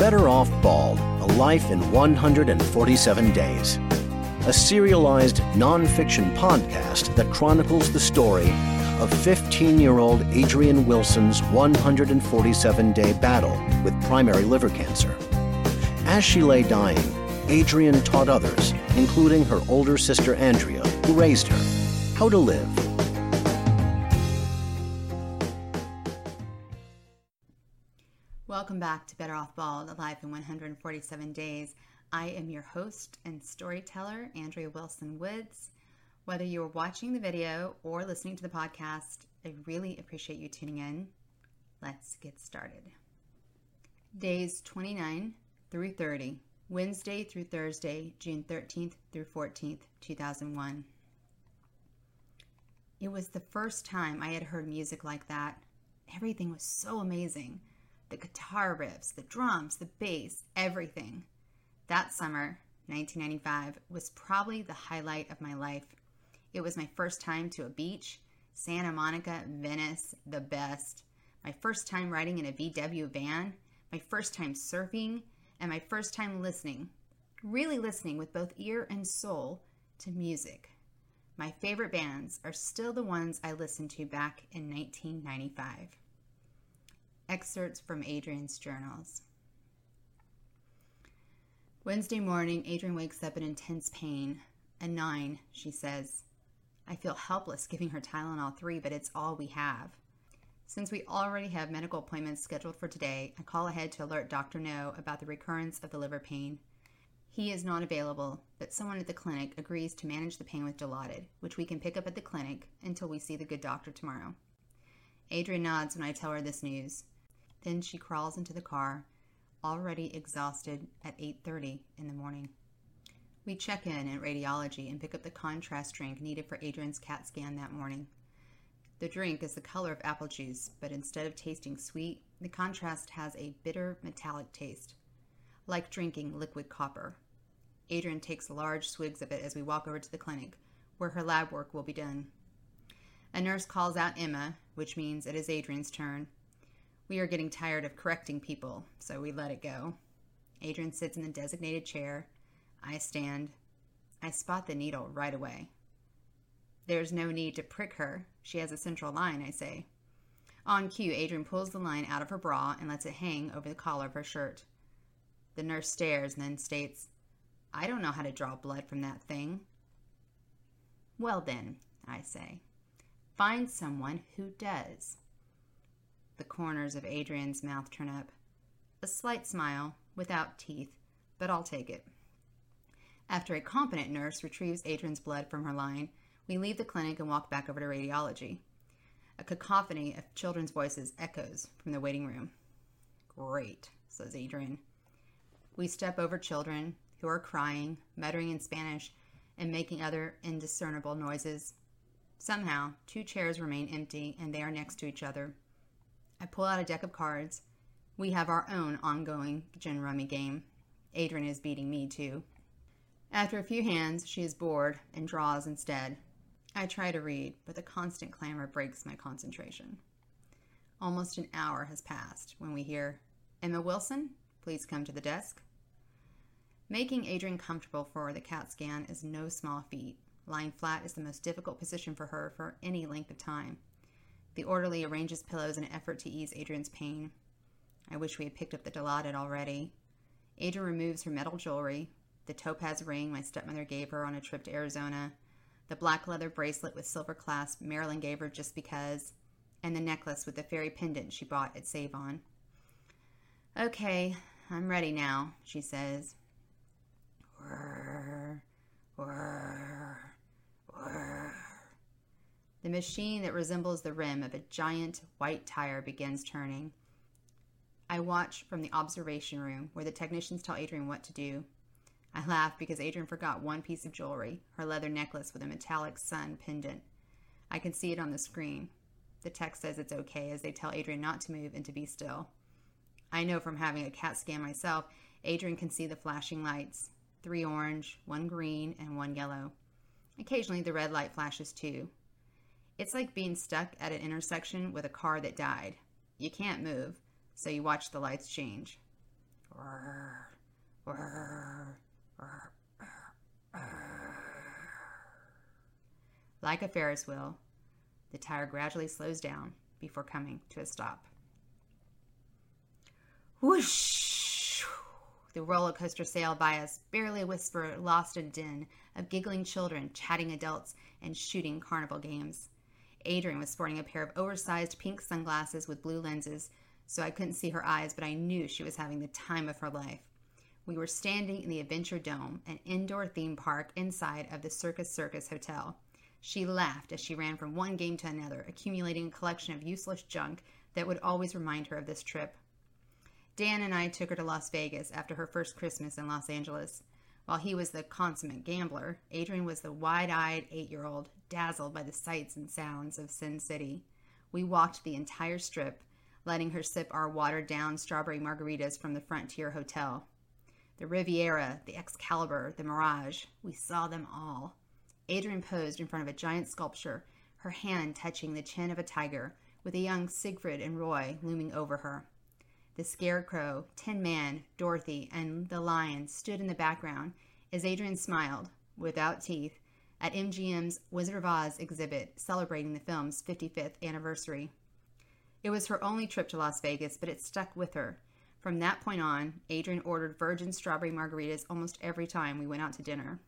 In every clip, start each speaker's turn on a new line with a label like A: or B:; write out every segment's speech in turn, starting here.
A: Better Off Bald A Life in 147 Days. A serialized nonfiction podcast that chronicles the story of 15 year old Adrienne Wilson's 147 day battle with primary liver cancer. As she lay dying, Adrienne taught others, including her older sister Andrea, who raised her, how to live.
B: Welcome back to Better Off Bald, A Life in 147 Days. I am your host and storyteller, Andrea Wilson Woods. Whether you are watching the video or listening to the podcast, I really appreciate you tuning in. Let's get started. Days 29 through 30, Wednesday through Thursday, June 13th through 14th, 2001. It was the first time I had heard music like that. Everything was so amazing the guitar riffs, the drums, the bass, everything. That summer, 1995, was probably the highlight of my life. It was my first time to a beach, Santa Monica, Venice, the best. My first time riding in a VW van, my first time surfing, and my first time listening, really listening with both ear and soul to music. My favorite bands are still the ones I listened to back in 1995. Excerpts from Adrienne's journals. Wednesday morning, Adrienne wakes up in intense pain. A nine, she says. I feel helpless giving her Tylenol 3, but it's all we have. Since we already have medical appointments scheduled for today, I call ahead to alert Dr. No about the recurrence of the liver pain. He is not available, but someone at the clinic agrees to manage the pain with Dilaudid, which we can pick up at the clinic until we see the good doctor tomorrow. Adrienne nods when I tell her this news. Then she crawls into the car, already exhausted at 8:30 in the morning. We check in at radiology and pick up the contrast drink needed for Adrienne's CAT scan that morning. The drink is the color of apple juice, but instead of tasting sweet, the contrast has a bitter metallic taste, like drinking liquid copper. Adrienne takes large swigs of it as we walk over to the clinic, where her lab work will be done. A nurse calls out Emma, which means it is Adrienne's turn. We are getting tired of correcting people, so we let it go. Adrienne sits in the designated chair, I stand. I spot the needle right away. There's no need to prick her. She has a central line, I say. On cue, Adrienne pulls the line out of her bra and lets it hang over the collar of her shirt. The nurse stares and then states, I don't know how to draw blood from that thing. Well, then, I say, find someone who does. The corners of Adrienne's mouth turn up. A slight smile, without teeth, but I'll take it. After a competent nurse retrieves Adrienne's blood from her line, we leave the clinic and walk back over to radiology. A cacophony of children's voices echoes from the waiting room. Great, says Adrienne. We step over children who are crying, muttering in Spanish, and making other indiscernible noises. Somehow, two chairs remain empty and they are next to each other. I pull out a deck of cards. We have our own ongoing gin rummy game. Adrienne is beating me, too. After a few hands, she is bored and draws instead. I try to read, but the constant clamor breaks my concentration. Almost an hour has passed when we hear, Emma Wilson, please come to the desk. Making Adrienne comfortable for the CAT scan is no small feat. Lying flat is the most difficult position for her for any length of time. The orderly arranges pillows in an effort to ease Adrienne's pain. I wish we had picked up the Dilaudid already. Adrienne removes her metal jewelry, the topaz ring my stepmother gave her on a trip to Arizona, the black leather bracelet with silver clasp Marilyn gave her just because, and the necklace with the fairy pendant she bought at Sav-On. Okay, I'm ready now, she says whirr. The machine that resembles the rim of a giant white tire begins turning. I watch from the observation room where the technicians tell Adrienne what to do. I laugh because Adrienne forgot one piece of jewelry, her leather necklace with a metallic sun pendant. I can see it on the screen. The text says it's okay as they tell Adrienne not to move and to be still. I know from having a CAT scan myself, Adrienne can see the flashing lights three orange, one green, and one yellow. Occasionally, the red light flashes too. It's like being stuck at an intersection with a car that died. You can't move, so you watch the lights change. Like a Ferris wheel, the tire gradually slows down before coming to a stop. Whoosh! The roller coaster sailed by us, barely a whisper lost in a din of giggling children, chatting adults, and shooting carnival games. Adrienne was sporting a pair of oversized pink sunglasses with blue lenses, so I couldn't see her eyes, but I knew she was having the time of her life. We were standing in the Adventure Dome, an indoor theme park inside of the Circus Circus Hotel. She laughed as she ran from one game to another, accumulating a collection of useless junk that would always remind her of this trip. Dan and I took her to Las Vegas after her first Christmas in Los Angeles. While he was the consummate gambler, Adrienne was the wide eyed eight year old, dazzled by the sights and sounds of Sin City. We walked the entire strip, letting her sip our watered down strawberry margaritas from the Frontier Hotel. The Riviera, the Excalibur, the Mirage, we saw them all. Adrienne posed in front of a giant sculpture, her hand touching the chin of a tiger, with a young Siegfried and Roy looming over her. The Scarecrow, Tin Man, Dorothy, and the Lion stood in the background as Adrienne smiled, without teeth, at MGM's Wizard of Oz exhibit celebrating the film's 55th anniversary. It was her only trip to Las Vegas, but it stuck with her. From that point on, Adrienne ordered virgin strawberry margaritas almost every time we went out to dinner.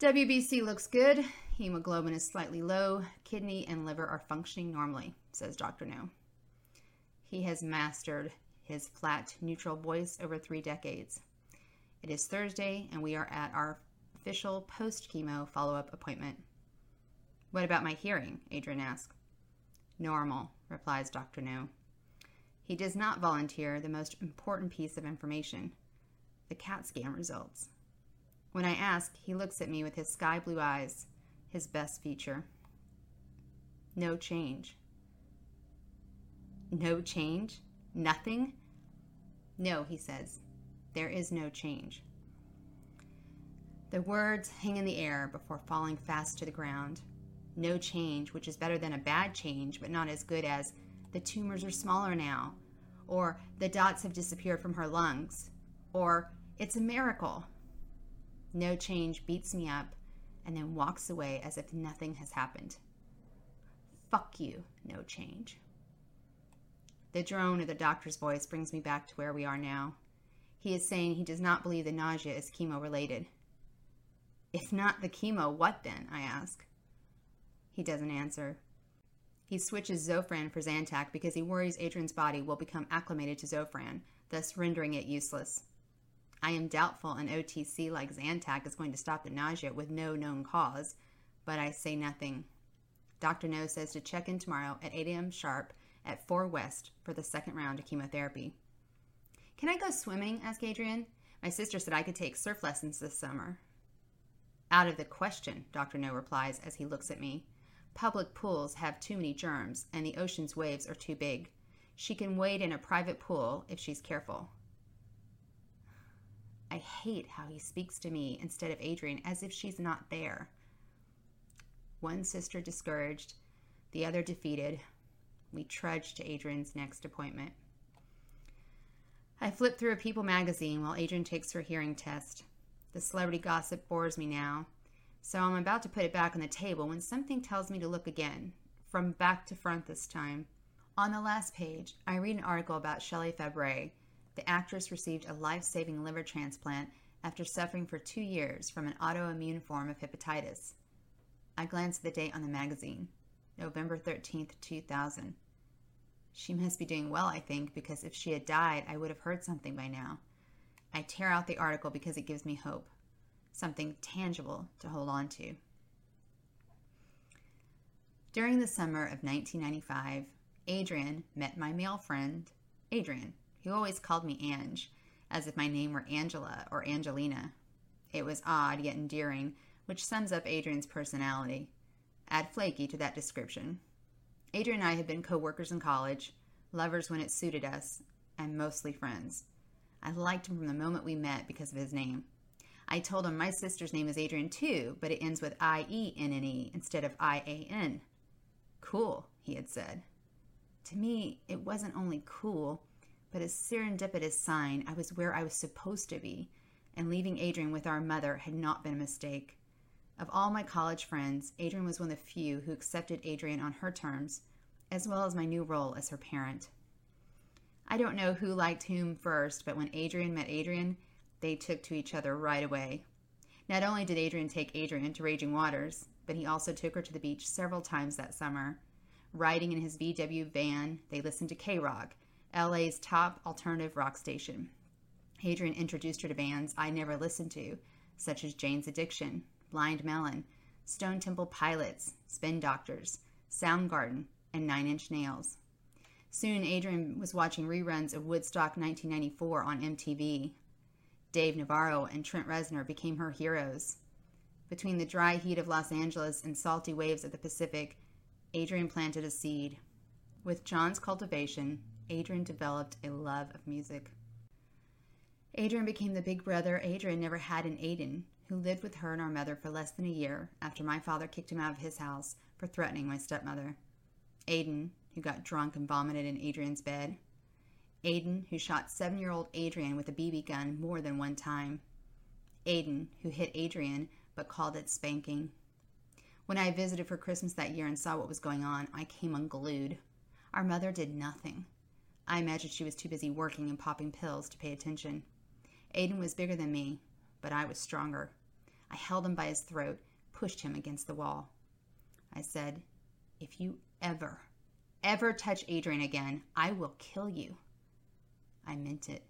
B: WBC looks good. Hemoglobin is slightly low. Kidney and liver are functioning normally, says Dr. No. He has mastered his flat, neutral voice over three decades. It is Thursday, and we are at our official post chemo follow up appointment. What about my hearing? Adrienne asks. Normal, replies Dr. No. He does not volunteer the most important piece of information the CAT scan results. When I ask, he looks at me with his sky blue eyes, his best feature. No change. No change? Nothing? No, he says. There is no change. The words hang in the air before falling fast to the ground. No change, which is better than a bad change, but not as good as the tumors are smaller now, or the dots have disappeared from her lungs, or it's a miracle. No change beats me up and then walks away as if nothing has happened. Fuck you, no change. The drone of the doctor's voice brings me back to where we are now. He is saying he does not believe the nausea is chemo related. If not the chemo, what then? I ask. He doesn't answer. He switches Zofran for Zantac because he worries Adrienne's body will become acclimated to Zofran, thus rendering it useless. I am doubtful an OTC like Zantac is going to stop the nausea with no known cause, but I say nothing. Dr. No says to check in tomorrow at 8 a.m. sharp at 4 West for the second round of chemotherapy. Can I go swimming? asked Adrienne. My sister said I could take surf lessons this summer. Out of the question, Dr. No replies as he looks at me. Public pools have too many germs, and the ocean's waves are too big. She can wade in a private pool if she's careful. I hate how he speaks to me instead of Adrienne as if she's not there. One sister discouraged, the other defeated. We trudge to Adrienne's next appointment. I flip through a People magazine while Adrienne takes her hearing test. The celebrity gossip bores me now, so I'm about to put it back on the table when something tells me to look again, from back to front this time. On the last page, I read an article about Shelley Fabares, the actress received a life saving liver transplant after suffering for two years from an autoimmune form of hepatitis. I glance at the date on the magazine November 13th, 2000. She must be doing well, I think, because if she had died, I would have heard something by now. I tear out the article because it gives me hope, something tangible to hold on to. During the summer of 1995, Adrienne met my male friend, Adrian, he always called me Ange, as if my name were Angela or Angelina. It was odd yet endearing, which sums up Adrian's personality. Add flaky to that description. Adrian and I had been co workers in college, lovers when it suited us, and mostly friends. I liked him from the moment we met because of his name. I told him my sister's name is Adrienne too, but it ends with I E N N E instead of I A N. Cool, he had said. To me, it wasn't only cool, but a serendipitous sign I was where I was supposed to be, and leaving Adrienne with our mother had not been a mistake. Of all my college friends, Adrian was one of the few who accepted Adrienne on her terms, as well as my new role as her parent. I don't know who liked whom first, but when Adrian met Adrian, they took to each other right away. Not only did Adrian take Adrienne to Raging Waters, but he also took her to the beach several times that summer. Riding in his VW van, they listened to K Rock, LA's top alternative rock station. Adrian introduced her to bands I never listened to, such as Jane's Addiction, Blind Melon, Stone Temple Pilots, Spin Doctors, Soundgarden, and Nine Inch Nails. Soon, Adrienne was watching reruns of Woodstock 1994 on MTV. Dave Navarro and Trent Reznor became her heroes. Between the dry heat of Los Angeles and salty waves of the Pacific, Adrian planted a seed. With John's cultivation, Adrienne developed a love of music. Adrian became the big brother Adrienne never had in Aiden, who lived with her and our mother for less than a year after my father kicked him out of his house for threatening my stepmother. Aiden, who got drunk and vomited in Adrienne's bed. Aiden, who shot seven year old Adrienne with a BB gun more than one time. Aiden, who hit Adrienne but called it spanking. When I visited for Christmas that year and saw what was going on, I came unglued. Our mother did nothing. I imagined she was too busy working and popping pills to pay attention. Aiden was bigger than me, but I was stronger. I held him by his throat, pushed him against the wall. I said, If you ever, ever touch Adrienne again, I will kill you. I meant it.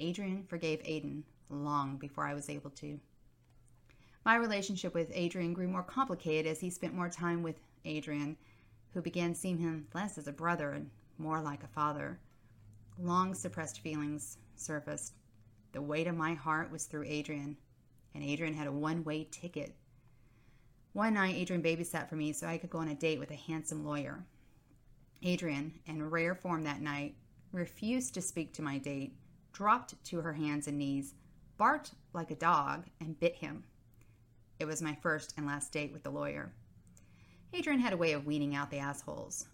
B: Adrienne forgave Aiden long before I was able to. My relationship with Adrian grew more complicated as he spent more time with Adrienne, who began seeing him less as a brother and more like a father. Long suppressed feelings surfaced. The weight of my heart was through Adrian, and Adrian had a one way ticket. One night, Adrian babysat for me so I could go on a date with a handsome lawyer. Adrienne, in rare form that night, refused to speak to my date, dropped to her hands and knees, barked like a dog, and bit him. It was my first and last date with the lawyer. Adrienne had a way of weeding out the assholes.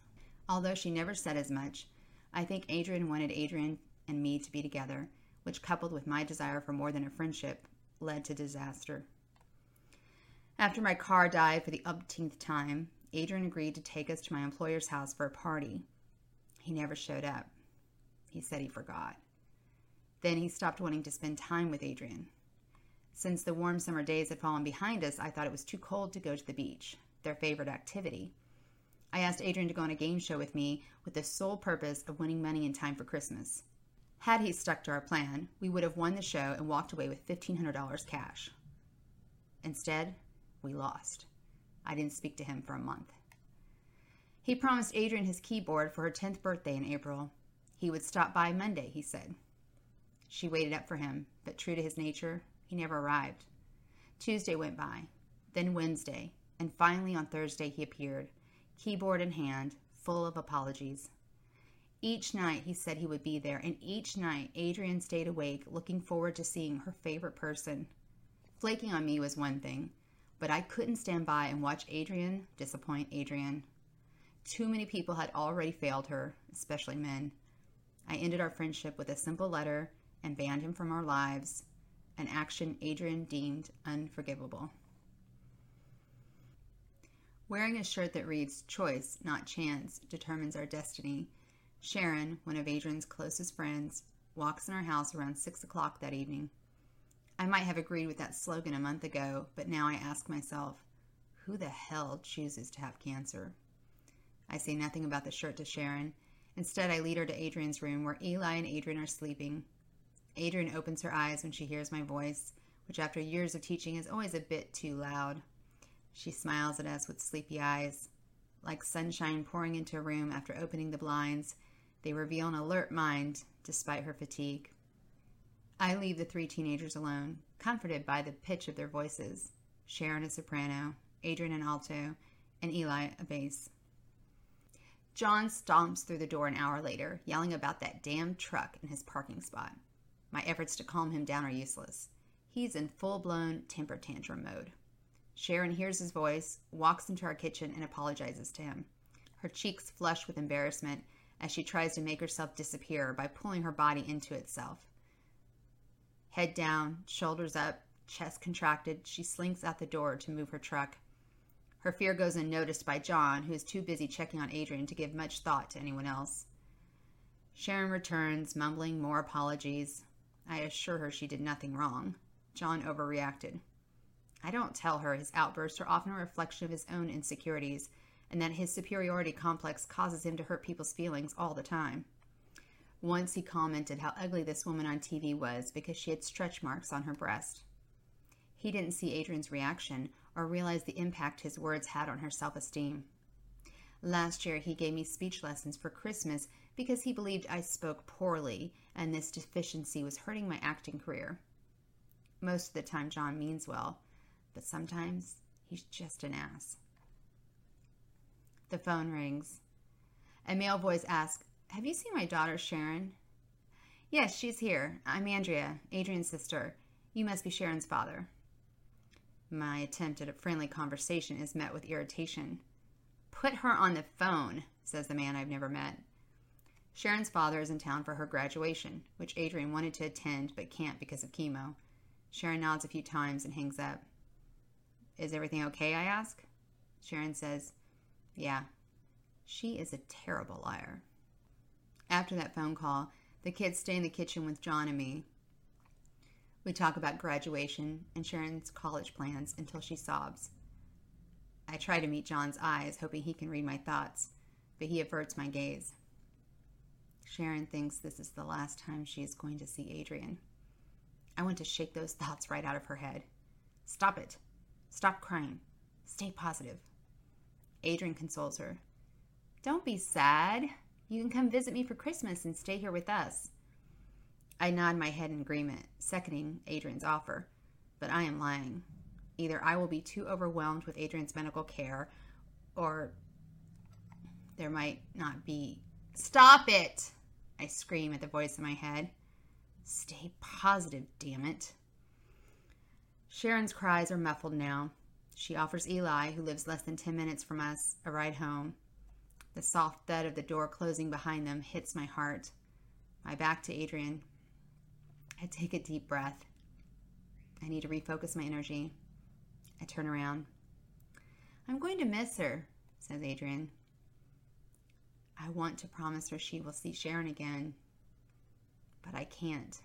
B: Although she never said as much, I think Adrienne wanted Adrian and me to be together, which, coupled with my desire for more than a friendship, led to disaster. After my car died for the umpteenth time, Adrian agreed to take us to my employer's house for a party. He never showed up. He said he forgot. Then he stopped wanting to spend time with Adrienne. Since the warm summer days had fallen behind us, I thought it was too cold to go to the beach, their favorite activity. I asked Adrian to go on a game show with me with the sole purpose of winning money in time for Christmas. Had he stuck to our plan, we would have won the show and walked away with $1,500 cash. Instead, we lost. I didn't speak to him for a month. He promised Adrienne his keyboard for her 10th birthday in April. He would stop by Monday, he said. She waited up for him, but true to his nature, he never arrived. Tuesday went by, then Wednesday, and finally on Thursday he appeared, keyboard in hand, full of apologies. Each night he said he would be there, and each night Adrienne stayed awake, looking forward to seeing her favorite person. Flaking on me was one thing, but I couldn't stand by and watch Adrian disappoint Adrienne. Too many people had already failed her, especially men. I ended our friendship with a simple letter and banned him from our lives, an action Adrian deemed unforgivable. Wearing a shirt that reads Choice, not Chance, determines our destiny. Sharon, one of Adrienne's closest friends, walks in our house around 6 o'clock that evening. I might have agreed with that slogan a month ago, but now I ask myself, who the hell chooses to have cancer? I say nothing about the shirt to Sharon. Instead, I lead her to Adrienne's room where Eli and Adrienne are sleeping. Adrienne opens her eyes when she hears my voice, which after years of teaching is always a bit too loud. She smiles at us with sleepy eyes. Like sunshine pouring into a room after opening the blinds, they reveal an alert mind despite her fatigue. I leave the three teenagers alone, comforted by the pitch of their voices Sharon a soprano, Adrienne an alto, and Eli a bass. John stomps through the door an hour later, yelling about that damn truck in his parking spot. My efforts to calm him down are useless. He's in full blown temper tantrum mode. Sharon hears his voice, walks into our kitchen, and apologizes to him. Her cheeks flush with embarrassment as she tries to make herself disappear by pulling her body into itself. Head down, shoulders up, chest contracted, she slinks out the door to move her truck. Her fear goes unnoticed by John, who is too busy checking on Adrienne to give much thought to anyone else. Sharon returns, mumbling more apologies. I assure her she did nothing wrong. John overreacted. I don't tell her his outbursts are often a reflection of his own insecurities and that his superiority complex causes him to hurt people's feelings all the time. Once he commented how ugly this woman on TV was because she had stretch marks on her breast. He didn't see Adrienne's reaction or realize the impact his words had on her self esteem. Last year, he gave me speech lessons for Christmas because he believed I spoke poorly and this deficiency was hurting my acting career. Most of the time, John means well, but sometimes he's just an ass. The phone rings. A male voice asks, Have you seen my daughter, Sharon? Yes, she's here. I'm Andrea, Adrienne's sister. You must be Sharon's father. My attempt at a friendly conversation is met with irritation. Put her on the phone, says the man I've never met. Sharon's father is in town for her graduation, which Adrienne wanted to attend but can't because of chemo. Sharon nods a few times and hangs up. Is everything okay? I ask. Sharon says, Yeah. She is a terrible liar. After that phone call, the kids stay in the kitchen with John and me. We talk about graduation and Sharon's college plans until she sobs. I try to meet John's eyes, hoping he can read my thoughts, but he averts my gaze. Sharon thinks this is the last time she is going to see Adrienne. I want to shake those thoughts right out of her head. Stop it. Stop crying. Stay positive. Adrienne consoles her. Don't be sad. You can come visit me for Christmas and stay here with us. I nod my head in agreement, seconding Adrienne's offer. But I am lying. Either I will be too overwhelmed with Adrienne's medical care, or there might not be. Stop it! I scream at the voice in my head. Stay positive, damn it. Sharon's cries are muffled now. She offers Eli, who lives less than 10 minutes from us, a ride home. The soft thud of the door closing behind them hits my heart. My back to Adrienne. I take a deep breath. I need to refocus my energy. I turn around. I'm going to miss her, says Adrienne. I want to promise her she will see Sharon again, but I can't.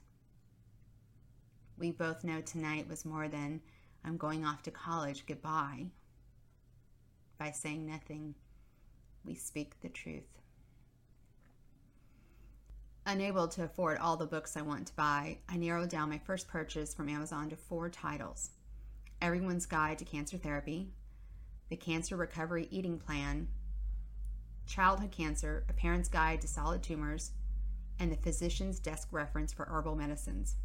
B: We both know tonight was more than I'm going off to college goodbye. By saying nothing, we speak the truth. Unable to afford all the books I want to buy, I narrowed down my first purchase from Amazon to four titles Everyone's Guide to Cancer Therapy, The Cancer Recovery Eating Plan, Childhood Cancer A Parent's Guide to Solid Tumors, and the Physician's Desk Reference for Herbal Medicines.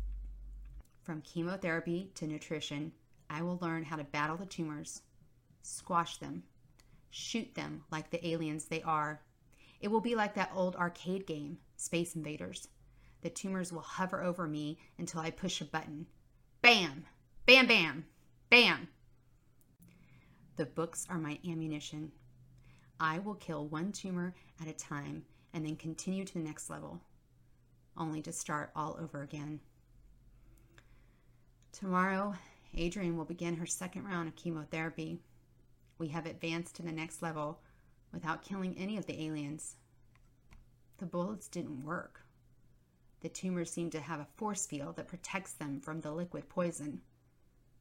B: From chemotherapy to nutrition, I will learn how to battle the tumors, squash them, shoot them like the aliens they are. It will be like that old arcade game, Space Invaders. The tumors will hover over me until I push a button. Bam! Bam, bam! Bam! The books are my ammunition. I will kill one tumor at a time and then continue to the next level, only to start all over again. Tomorrow, Adrienne will begin her second round of chemotherapy. We have advanced to the next level without killing any of the aliens. The bullets didn't work. The tumors seem to have a force field that protects them from the liquid poison.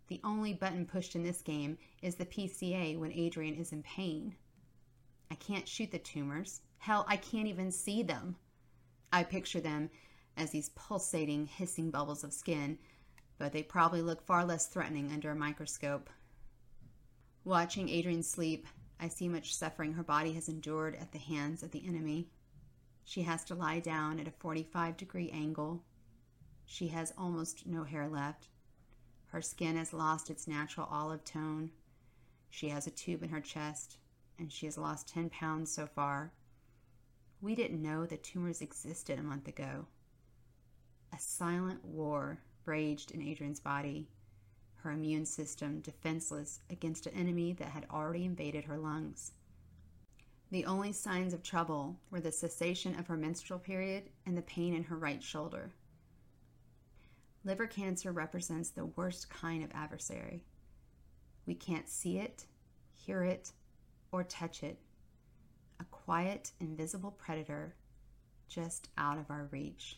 B: The only button pushed in this game is the PCA when Adrienne is in pain. I can't shoot the tumors. Hell, I can't even see them. I picture them as these pulsating, hissing bubbles of skin but they probably look far less threatening under a microscope. Watching Adrienne sleep, I see much suffering her body has endured at the hands of the enemy. She has to lie down at a 45 degree angle. She has almost no hair left. Her skin has lost its natural olive tone. She has a tube in her chest, and she has lost 10 pounds so far. We didn't know the tumors existed a month ago. A silent war raged in Adrienne's body, her immune system defenseless against an enemy that had already invaded her lungs. The only signs of trouble were the cessation of her menstrual period and the pain in her right shoulder. Liver cancer represents the worst kind of adversary. We can't see it, hear it, or touch it. A quiet, invisible predator just out of our reach.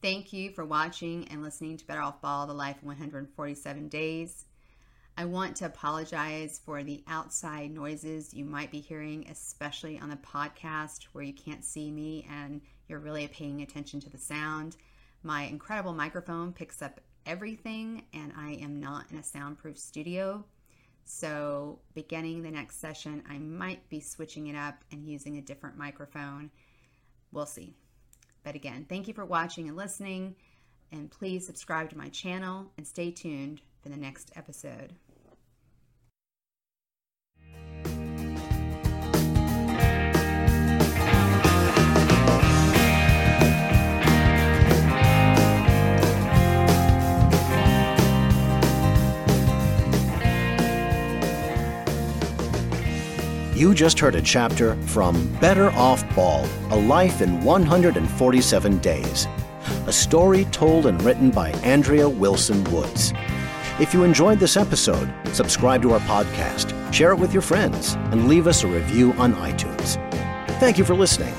B: Thank you for watching and listening to Better Off Bald, The Life in 147 Days. I want to apologize for the outside noises you might be hearing, especially on the podcast where you can't see me and you're really paying attention to the sound. My incredible microphone picks up everything, and I am not in a soundproof studio. So, beginning the next session, I might be switching it up and using a different microphone. We'll see. But again, thank you for watching and listening, and please subscribe to my channel and stay tuned for the next episode.
A: You just heard a chapter from Better Off Bald A Life in 147 Days, a story told and written by Andrea Wilson Woods. If you enjoyed this episode, subscribe to our podcast, share it with your friends, and leave us a review on iTunes. Thank you for listening.